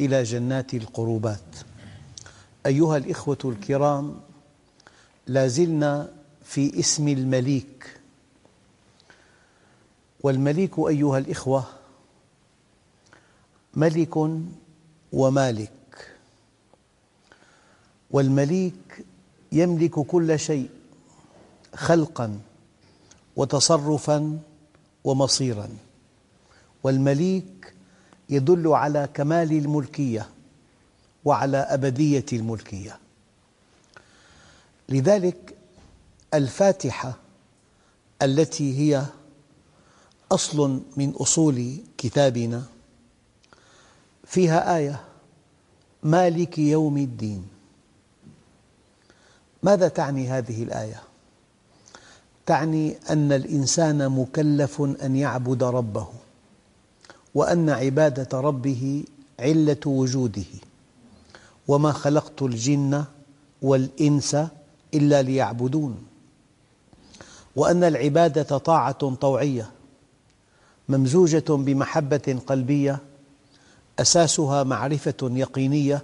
إلى جنات القربات. أيها الإخوة الكرام لا زلنا في اسم المليك. والمليك أيها الإخوة ملك ومالك. والمليك يملك كل شيء خلقا وتصرفا ومصيرا. والمليك يدل على كمال الملكية وعلى أبدية الملكية. لذلك الفاتحة التي هي أصل من أصول كتابنا فيها آية مالك يوم الدين. ماذا تعني هذه الآية؟ تعني أن الإنسان مكلف أن يعبد ربه. وأن عبادة ربه علة وجوده. وما خلقت الجن والإنس إلا ليعبدون. وأن العبادة طاعة طوعية ممزوجة بمحبة قلبية أساسها معرفة يقينية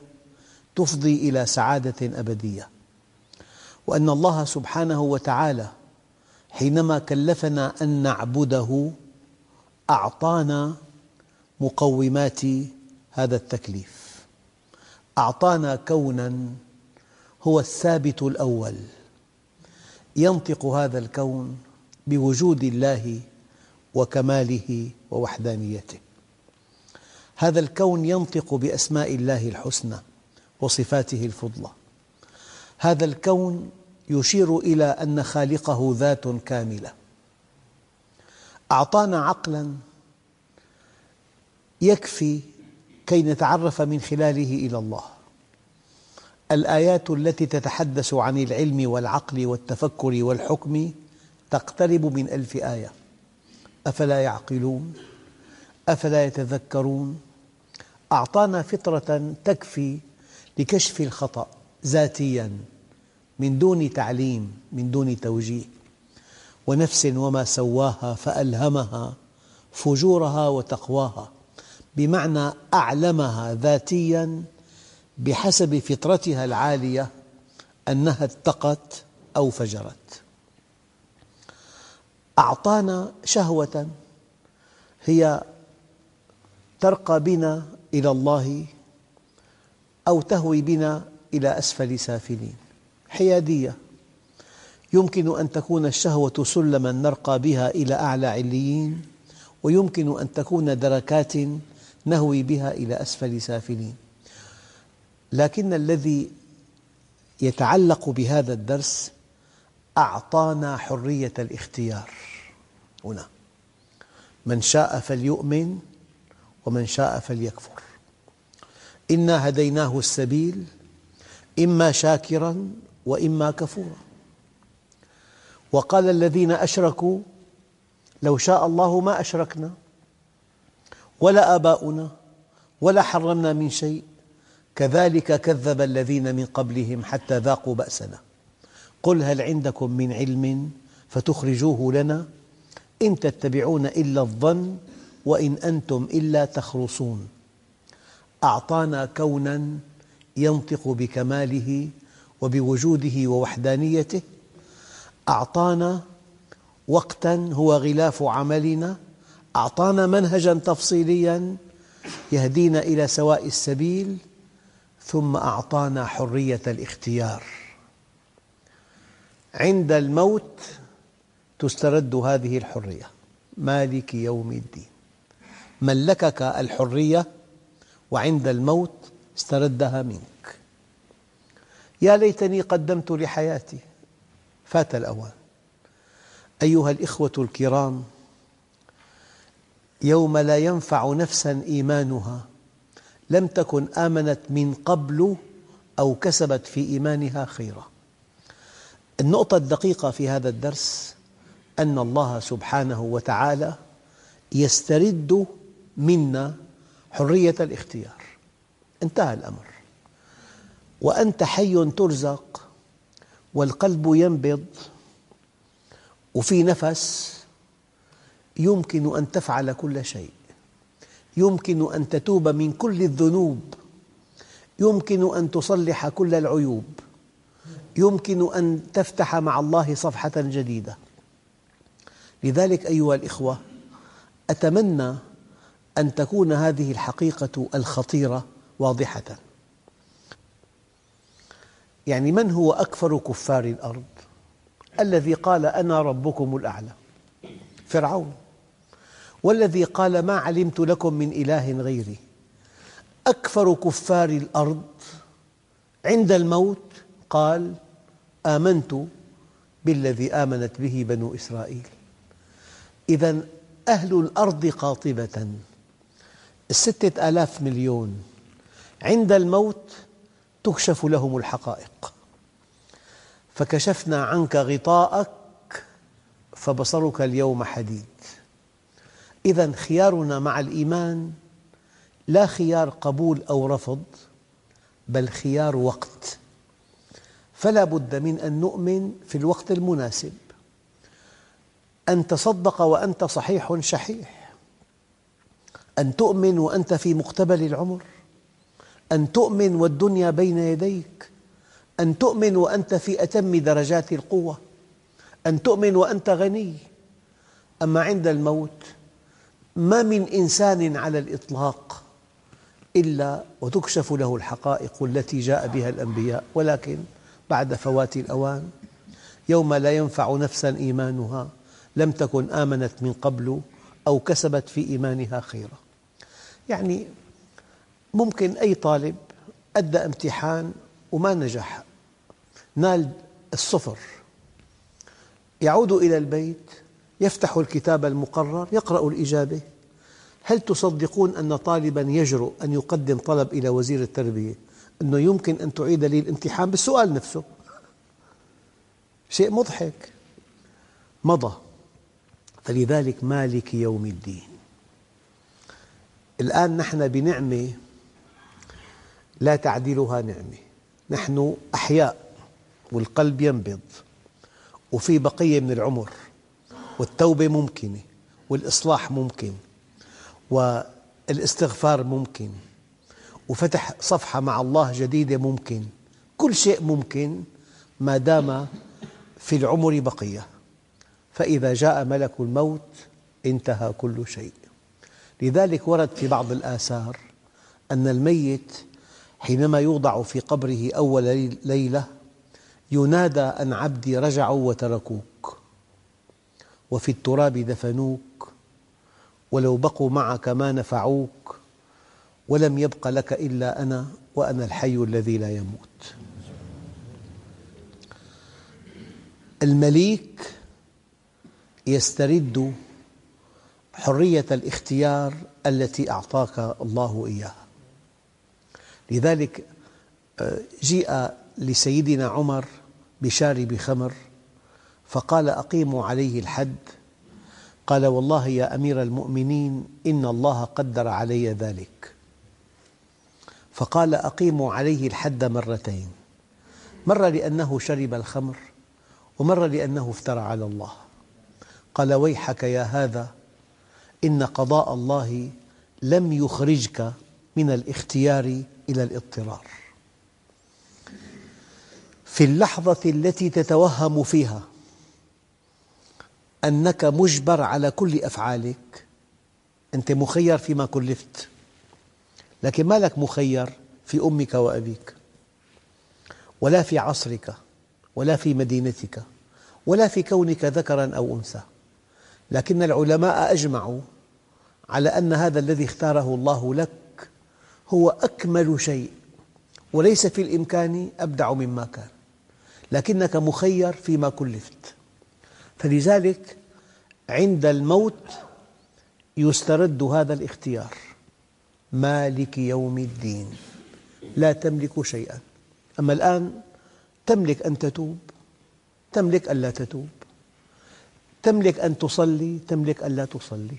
تفضي إلى سعادة أبدية. وأن الله سبحانه وتعالى حينما كلفنا أن نعبده أعطانا مقومات هذا التكليف. أعطانا كوناً هو الثابت الأول. ينطق هذا الكون بوجود الله وكماله ووحدانيته. هذا الكون ينطق بأسماء الله الحسنى وصفاته الفضلى. هذا الكون يشير إلى أن خالقه ذات كاملة. أعطانا عقلاً يكفي كي نتعرف من خلاله إلى الله. الآيات التي تتحدث عن العلم والعقل والتفكر والحكم تقترب من ألف آية. أفلا يعقلون؟ أفلا يتذكرون؟ أعطانا فطرة تكفي لكشف الخطأ ذاتياً من دون تعليم من دون توجيه. ونفس وما سواها فألهمها فجورها وتقواها. بمعنى أعلمها ذاتياً بحسب فطرتها العالية أنها اتقت أو فجرت. أعطانا شهوة هي ترقى بنا إلى الله أو تهوي بنا إلى أسفل سافلين. حيادية. يمكن أن تكون الشهوة سلما نرقى بها إلى أعلى عليين ويمكن أن تكون دركات نهوي بها إلى أسفل سافلين. لكن الذي يتعلق بهذا الدرس أعطانا حرية الاختيار. هنا. من شاء فليؤمن ومن شاء فليكفر. إنا هديناه السبيل إما شاكرا وإما كفورا. وقال الذين أشركوا لو شاء الله ما أشركنا. ولا آباؤنا ولا حرمنا من شيء. كذلك كذب الذين من قبلهم حتى ذاقوا بأسنا. قل هل عندكم من علم فتخرجوه لنا؟ إن تتبعون إلا الظن وإن أنتم إلا تخرصون. أعطانا كوناً ينطق بكماله وبوجوده ووحدانيته. أعطانا وقتاً هو غلاف عملنا. أعطانا منهجاً تفصيلياً يهدينا إلى سواء السبيل ثم أعطانا حرية الاختيار. عند الموت تسترد هذه الحرية. مالك يوم الدين. ملكك الحرية وعند الموت استردها منك. يا ليتني قدمت لحياتي. فات الأوان. أيها الإخوة الكرام يوم لا ينفع نفسا إيمانها. لم تكن آمنت من قبل أو كسبت في إيمانها خيرا. النقطة الدقيقة في هذا الدرس أن الله سبحانه وتعالى يسترد منا حرية الاختيار. انتهى الأمر. وأنت حي ترزق والقلب ينبض وفي نفس يمكن أن تفعل كل شيء. يمكن أن تتوب من كل الذنوب. يمكن أن تصلح كل العيوب. يمكن أن تفتح مع الله صفحة جديدة. لذلك أيها الإخوة أتمنى أن تكون هذه الحقيقة الخطيرة واضحة. يعني من هو أكفر كفار الأرض؟ الذي قال أنا ربكم الأعلى. فرعون. والذي قال ما علمت لكم من إله غيري. أكفر كفار الأرض عند الموت قال آمنت بالذي آمنت به بنو إسرائيل. إذا أهل الأرض قاطبة. الستة آلاف مليون عند الموت تكشف لهم الحقائق. فكشفنا عنك غطاءك فبصرك اليوم حديد. إذا خيارنا مع الإيمان لا خيار قبول أو رفض بل خيار وقت. فلا بد من أن نؤمن في الوقت المناسب. أن تصدق وأنت صحيح شحيح. أن تؤمن وأنت في مقتبل العمر. أن تؤمن والدنيا بين يديك. أن تؤمن وأنت في أتم درجات القوة. أن تؤمن وأنت غني. أما عند الموت ما من إنسان على الإطلاق إلا وتكشف له الحقائق التي جاء بها الأنبياء ولكن بعد فوات الأوان يوم لا ينفع نفسا إيمانها لم تكن آمنت من قبل أو كسبت في إيمانها خيرا. يعني ممكن أي طالب أدى امتحان وما نجح نال الصفر يعود إلى البيت يفتح الكتاب المقرر يقرأ الإجابة. هل تصدقون أن طالبا يجرؤ أن يقدم طلب إلى وزير التربية؟ أنه يمكن أن تعيد لي الامتحان بالسؤال نفسه. شيء مضحك. مضى. فلذلك مالك يوم الدين. الآن نحن بنعمة لا تعدلها نعمة. نحن أحياء والقلب ينبض. وفي بقية من العمر والتوبة ممكنة والإصلاح ممكن والإستغفار ممكن وفتح صفحة مع الله جديدة ممكن. كل شيء ممكن ما دام في العمر بقية. فإذا جاء ملك الموت انتهى كل شيء. لذلك ورد في بعض الآثار أن الميت حينما يوضع في قبره أول ليلة ينادى أن عبدي رجعوا وتركوك. وفي التراب دفنوك ولو بقوا معك ما نفعوك ولم يبق لك إلا أنا وأنا الحي الذي لا يموت. المليك يسترد حرية الاختيار التي أعطاك الله إياها. لذلك آه، جيء لسيدنا عمر بشارب خمر فقال أقيموا عليه الحد. قال والله يا أمير المؤمنين إن الله قدر علي ذلك. فقال أقيموا عليه الحد مرتين. مرة لأنه شرب الخمر ومرة لأنه افترى على الله. قال ويحك يا هذا إن قضاء الله لم يخرجك من الاختيار إلى الاضطرار. في اللحظة التي تتوهم فيها أنك مجبر على كل أفعالك. أنت مخير فيما كلفت. لكن ما لك مخير في أمك وأبيك؟ ولا في عصرك ولا في مدينتك ولا في كونك ذكرا أو أنثى. لكن العلماء أجمعوا على أن هذا الذي اختاره الله لك هو أكمل شيء وليس في الإمكان أبدع مما كان. لكنك مخير فيما كلفت. فلذلك عند الموت يسترد هذا الاختيار. مالك يوم الدين. لا تملك شيئا. أما الآن تملك أن تتوب. تملك أن لا تتوب. تملك أن تصلي. تملك أن لا تصلي.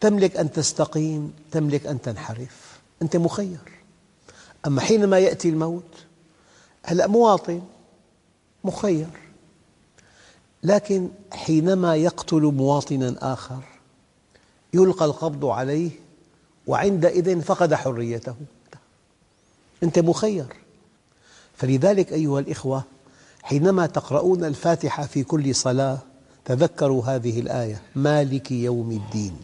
تملك أن تستقيم. تملك أن تنحرف. أنت مخير. أما حينما يأتي الموت هلأ مواطن مخير. لكن حينما يقتل مواطنا آخر يلقى القبض عليه وعندئذ فقد حريته. أنت مخير. فلذلك أيها الإخوة حينما تقرؤون الفاتحة في كل صلاة تذكروا هذه الآية مالك يوم الدين.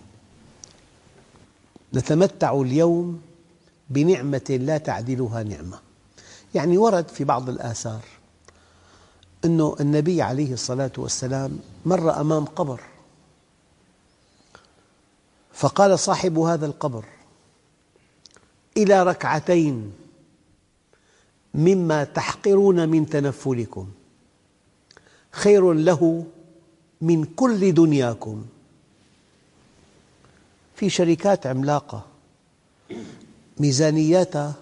نتمتع اليوم بنعمة لا تعدلها نعمة. يعني ورد في بعض الآثار أن النبي عليه الصلاة والسلام مر أمام قبر. فقال صاحب هذا القبر إلى ركعتين مما تحقرون من تنفلكم خير له من كل دنياكم. في شركات عملاقة ميزانياتها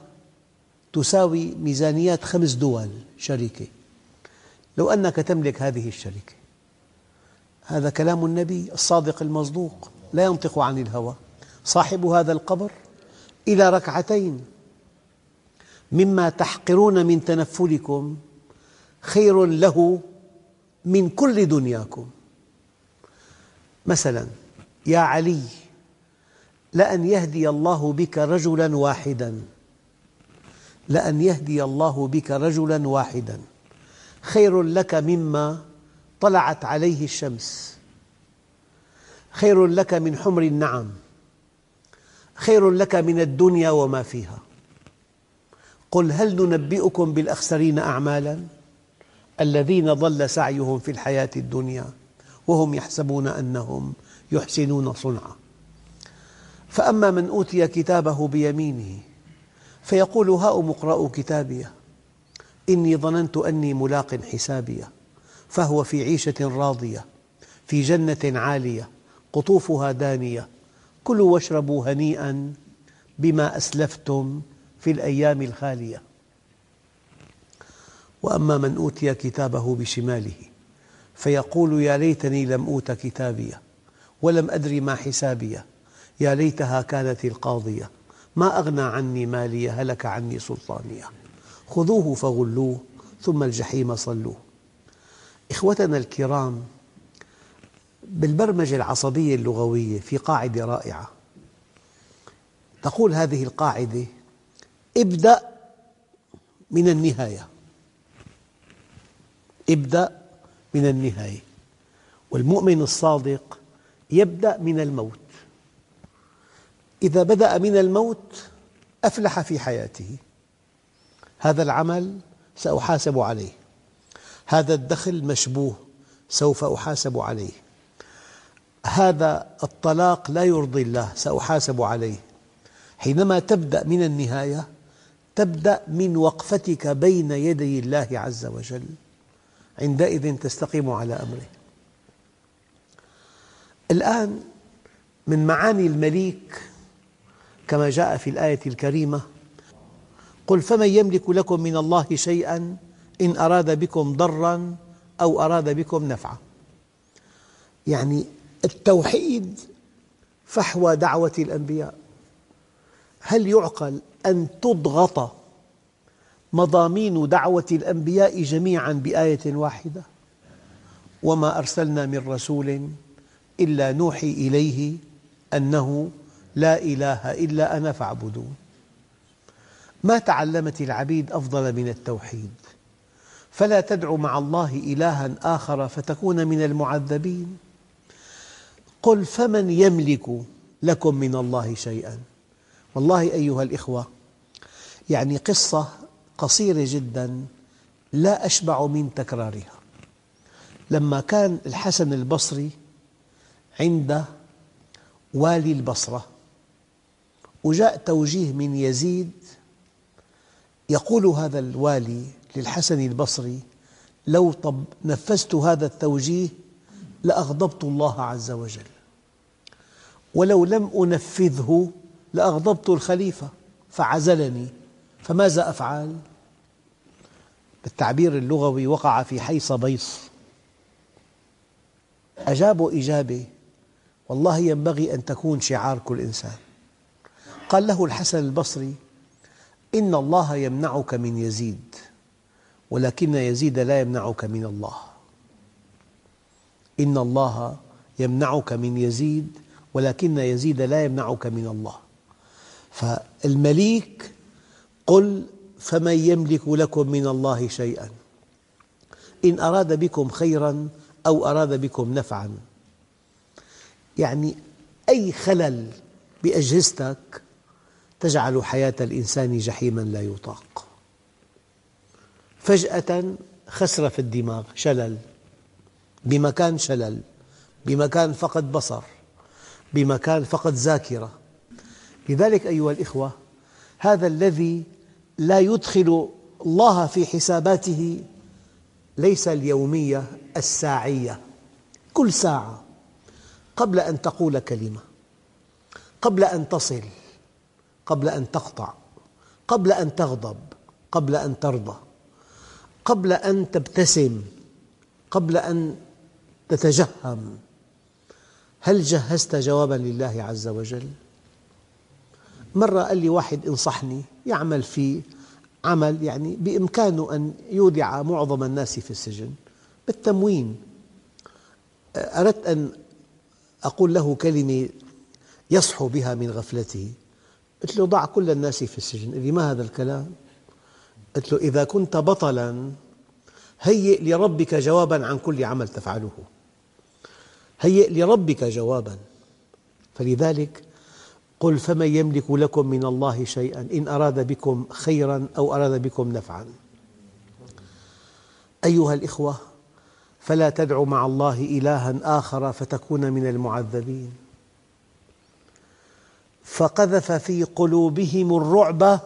تساوي ميزانيات خمس دول شركة. لو أنك تملك هذه الشركة. هذا كلام النبي الصادق المصدوق لا ينطق عن الهوى. صاحب هذا القبر إلى ركعتين. مما تحقرون من تنفلكم خير له من كل دنياكم. مثلا يا علي لأن يهدي الله بك رجلا واحدا. لأن يهدي الله بك رجلا واحدا. خير لك مما طلعت عليه الشمس. خير لك من حمر النعم. خير لك من الدنيا وما فيها. قل هل ننبئكم بالأخسرين أعمالا؟ الذين ضل سعيهم في الحياة الدنيا وهم يحسبون أنهم يحسنون صنعا. فأما من أوتي كتابه بيمينه فيقول هاؤم اقرءوا كتابيه. إني ظننت أني ملاق حسابية فهو في عيشة راضية في جنة عالية قطوفها دانية كلوا واشربوا هنيئا بما أسلفتم في الأيام الخالية. وأما من أوتي كتابه بشماله فيقول يا ليتني لم أوت كتابية ولم أدر ما حسابية. يا ليتها كانت القاضية ما أغنى عني مالي هلك عني سلطانية. خذوه فغلوه ثم الجحيم صلوه. إخوتنا الكرام بالبرمجة العصبية اللغوية في قاعدة رائعة. تقول هذه القاعدة ابدأ من النهاية. ابدأ من النهاية. والمؤمن الصادق يبدأ من الموت. إذا بدأ من الموت أفلح في حياته. هذا العمل سأحاسب عليه. هذا الدخل مشبوه سوف أحاسب عليه. هذا الطلاق لا يرضي الله سأحاسب عليه. حينما تبدأ من النهاية تبدأ من وقفتك بين يدي الله عز وجل. عندئذ تستقيم على أمره. الآن من معاني المليك كما جاء في الآية الكريمة قل فمن يملك لكم من الله شيئا إن أراد بكم ضرا أو أراد بكم نفعا. يعني التوحيد فحوى دعوة الأنبياء. هل يعقل أن تضغط مضامين دعوة الأنبياء جميعا بآية واحدة؟ وما أرسلنا من رسول إلا نوحي إليه أنه لا إله إلا أنا فاعبدون. ما تعلمت العبيد أفضل من التوحيد. فلا تدع مع الله إلها آخر فتكون من المعذبين. قل فمن يملك لكم من الله شيئا؟ والله أيها الإخوة يعني قصة قصيرة جدا لا أشبع من تكرارها. لما كان الحسن البصري عند والي البصرة وجاء توجيه من يزيد يقول هذا الوالي للحسن البصري لو طب نفذت هذا التوجيه لأغضبت الله عز وجل ولو لم أنفذه لأغضبت الخليفة فعزلني فماذا أفعل؟ بالتعبير اللغوي وقع في حيص بيص أجابوا إجابة والله ينبغي أن تكون شعار كل إنسان قال له الحسن البصري إن الله يمنعك من يزيد ولكن يزيد لا يمنعك من الله. إن الله يمنعك من يزيد ولكن يزيد لا يمنعك من الله. فالمليك قل فمن يملك لكم من الله شيئا؟ إن أراد بكم خيرا أو أراد بكم نفعا. يعني أي خلل بأجهزتك تجعل حياة الإنسان جحيما لا يطاق. فجأة خسر في الدماغ شلل بمكان شلل بمكان فقد بصر بمكان فقد ذاكرة. لذلك أيها الإخوة هذا الذي لا يدخل الله في حساباته ليس اليومية الساعية. كل ساعة قبل أن تقول كلمة قبل أن تصل قبل أن تقطع قبل أن تغضب قبل أن ترضى قبل أن تبتسم قبل أن تتجهم. هل جهزت جوابا لله عز وجل؟ مرة قال لي واحد انصحني يعمل في عمل يعني بإمكانه أن يودع معظم الناس في السجن بالتموين. أردت أن أقول له كلمة يصحو بها من غفلته. قلت له ضع كل الناس في السجن. قال لي ما هذا الكلام؟ قلت له إذا كنت بطلا هيئ لربك جوابا عن كل عمل تفعله. هيئ لربك جوابا. فلذلك قل فمن يملك لكم من الله شيئا إن أراد بكم خيرا أو أراد بكم نفعا. أيها الإخوة فلا تدع مع الله إلها آخر فتكون من المعذبين. فقذف في قلوبهم الرعب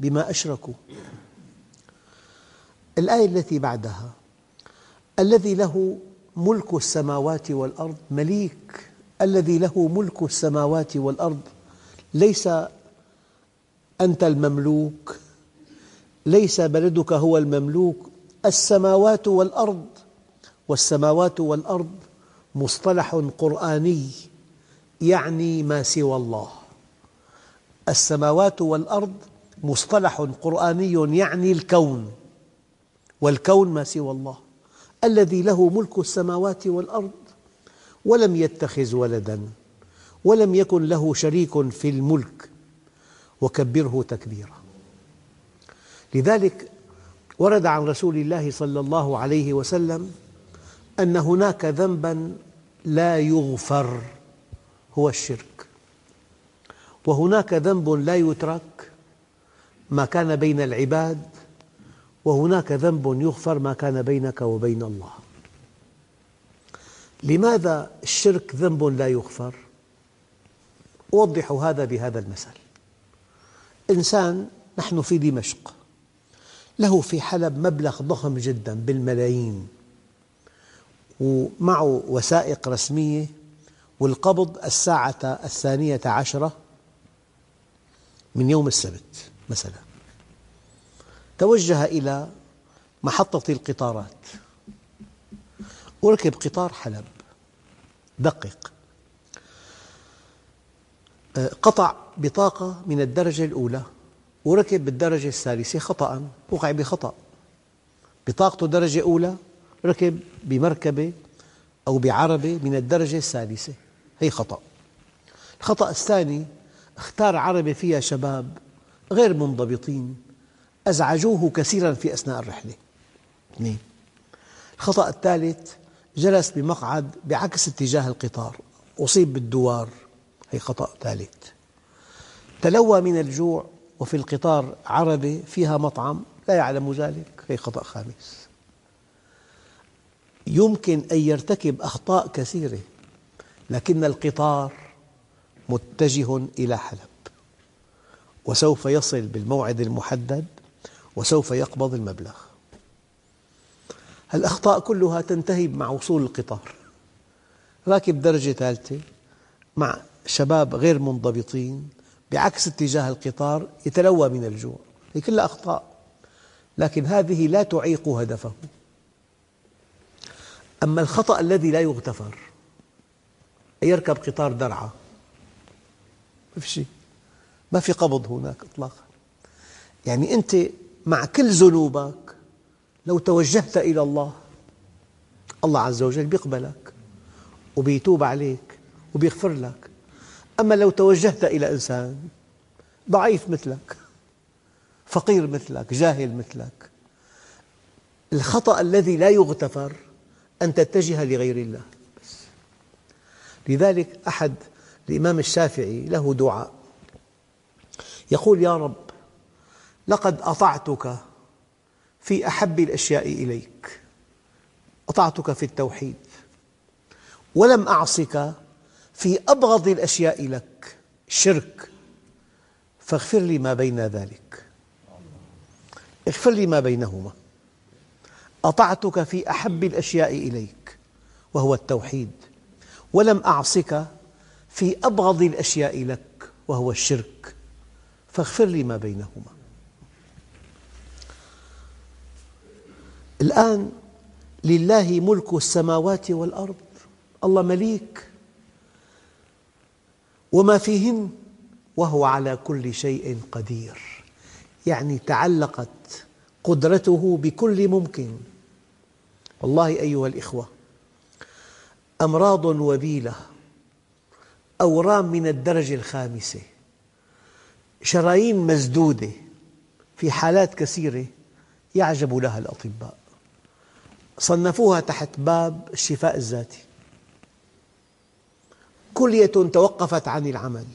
بما أشركوا. الآية التي بعدها الذي له ملك السماوات والأرض مليك الذي له ملك السماوات والأرض ليس أنت المملوك ليس بلدك هو المملوك السماوات والأرض والسماوات والأرض مصطلح قرآني يعني ما سوى الله. السماوات والأرض مصطلح قرآني يعني الكون والكون ما سوى الله الذي له ملك السماوات والأرض ولم يتخذ ولداً ولم يكن له شريك في الملك وكبره تكبيرا. لذلك ورد عن رسول الله صلى الله عليه وسلم أن هناك ذنبا لا يغفر هو الشرك. وهناك ذنب لا يترك ما كان بين العباد وهناك ذنب يغفر ما كان بينك وبين الله. لماذا الشرك ذنب لا يغفر؟ أوضح هذا بهذا المثل إنسان نحن في دمشق. له في حلب مبلغ ضخم جدا بالملايين. ومعه وثائق رسمية والقبض الساعة الثانية عشرة من يوم السبت مثلا. توجه إلى محطة القطارات. وركب قطار حلب. دقق. قطع بطاقة من الدرجة الأولى. وركب بالدرجة الثالثة خطأ. وقع بخطأ. بطاقته درجة أولى. ركب بمركبة أو بعربة من الدرجة الثالثة. هي خطأ. الخطأ الثاني اختار عربة فيها شباب غير منضبطين. أزعجوه كثيرا في أثناء الرحلة. اثنين الخطأ الثالث جلس بمقعد بعكس اتجاه القطار. أصيب بالدوار. هي خطأ ثالث. تلوى من الجوع وفي القطار عربة فيها مطعم لا يعلم ذلك. هي خطأ خامس. يمكن أن يرتكب أخطاء كثيرة لكن القطار متجه إلى حلب. وسوف يصل بالموعد المحدد وسوف يقبض المبلغ. الأخطاء كلها تنتهي مع وصول القطار. راكب درجة ثالثة مع شباب غير منضبطين بعكس اتجاه القطار يتلوى من الجوع هي كلها أخطاء. لكن هذه لا تعيق هدفه. أما الخطأ الذي لا يغتفر أن يركب قطار درعا ما في شيء. ما في قبض هناك إطلاقا. يعني أنت مع كل ذنوبك لو توجهت إلى الله الله عز وجل بيقبلك وبيتوب عليك وبيغفر لك. أما لو توجهت إلى إنسان ضعيف مثلك فقير مثلك جاهل مثلك الخطأ الذي لا يغتفر أن تتجه لغير الله. لذلك أحد الإمام الشافعي له دعاء. يقول يا رب لقد أطعتك في أحب الأشياء إليك أطعتك في التوحيد ولم أعصك في أبغض الأشياء لك الشرك فاغفر لي ما بين ذلك اغفر لي ما بينهما أطعتك في أحب الأشياء إليك وهو التوحيد ولم أعصك في أبغض الأشياء لك وهو الشرك. فاغفر لي ما بينهما. الآن لله ملك السماوات والأرض. الله مليك. وما فيهن وهو على كل شيء قدير. يعني تعلقت قدرته بكل ممكن. والله أيها الإخوة أمراض وبيلة أورام من الدرجة الخامسة. شرايين مسدودة في حالات كثيرة يعجب لها الأطباء. صنفوها تحت باب الشفاء الذاتي. كلية توقفت عن العمل.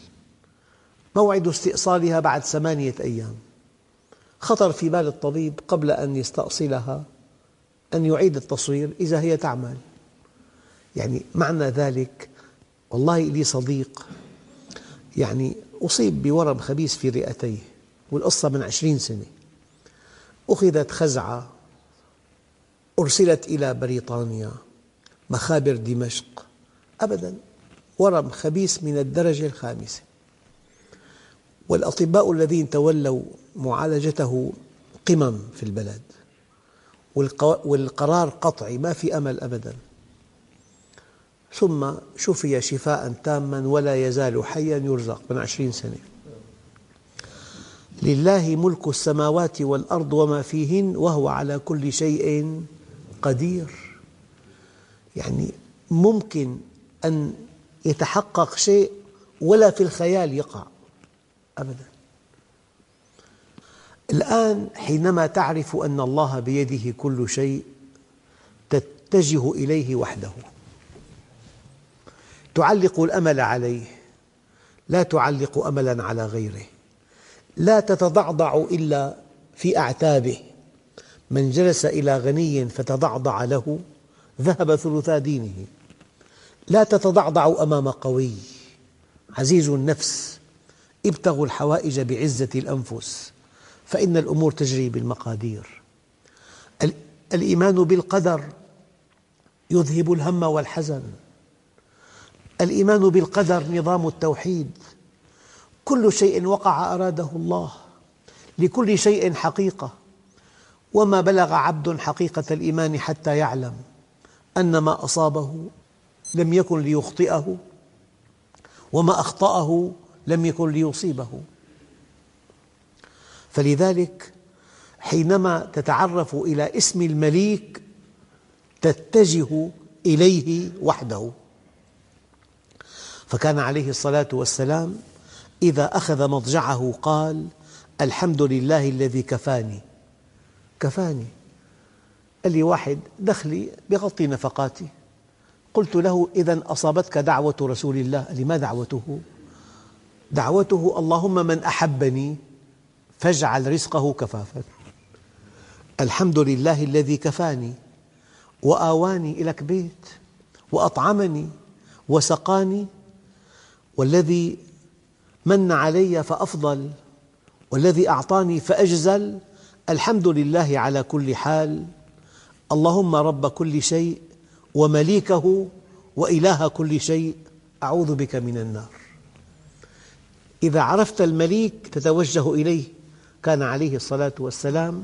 موعد استئصالها بعد ثمانية أيام. خطر في بال الطبيب قبل أن يستأصلها أن يعيد التصوير إذا هي تعمل. يعني معنى ذلك والله لي صديق يعني أصيب بورم خبيث في رئتيه والقصة من عشرين سنة. أخذت خزعة أرسلت إلى بريطانيا مخابر دمشق. أبدا ورم خبيث من الدرجة الخامسة. والأطباء الذين تولوا معالجته قمم في البلد والقرار قطعي ما في أمل أبدا. ثم شفي شفاء تاما ولا يزال حيا يرزق من عشرين سنة. لله ملك السماوات والأرض وما فيهن وهو على كل شيء قدير. يعني ممكن أن يتحقق شيء ولا في الخيال يقع أبدا. الآن حينما تعرف أن الله بيده كل شيء تتجه إليه وحده. تعلق الأمل عليه لا تعلق أملا على غيره لا تتضعضع إلا في أعتابه. من جلس إلى غني فتضعضع له ذهب ثلثا دينه. لا تتضعضع أمام قوي. عزيز النفس ابتغوا الحوائج بعزة الأنفس فإن الأمور تجري بالمقادير. الإيمان بالقدر يذهب الهم والحزن. الإيمان بالقدر نظام التوحيد. كل شيء وقع أراده الله لكل شيء حقيقة. وما بلغ عبد حقيقة الإيمان حتى يعلم أن ما أصابه لم يكن ليخطئه وما أخطأه لم يكن ليصيبه. فلذلك حينما تتعرف إلى اسم المليك تتجه إليه وحده. فكان عليه الصلاة والسلام إذا أخذ مضجعه قال الحمد لله الذي كفاني. كفاني. قال لي واحد دخلي بغطي نفقاتي. قلت له إذا أصابتك دعوة رسول الله. قال لي ما دعوته؟ دعوته اللهم من أحبني فاجعل رزقه كفافا. الحمد لله الذي كفاني وآواني إلى بيت وأطعمني وسقاني والذي من علي فأفضل والذي أعطاني فأجزل. الحمد لله على كل حال. اللهم رب كل شيء ومليكه وإله كل شيء. أعوذ بك من النار. إذا عرفت المليك تتوجه إليه. كان عليه الصلاة والسلام.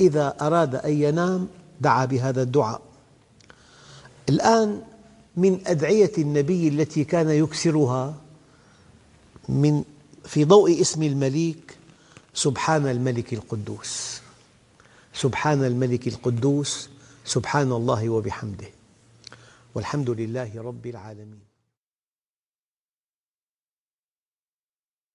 إذا أراد أن ينام دعا بهذا الدعاء. الآن من أدعية النبي التي كان يكثرها من في ضوء اسم المليك سبحان الملك القدوس. سبحان الملك القدوس سبحان الله وبحمده. والحمد لله رب العالمين.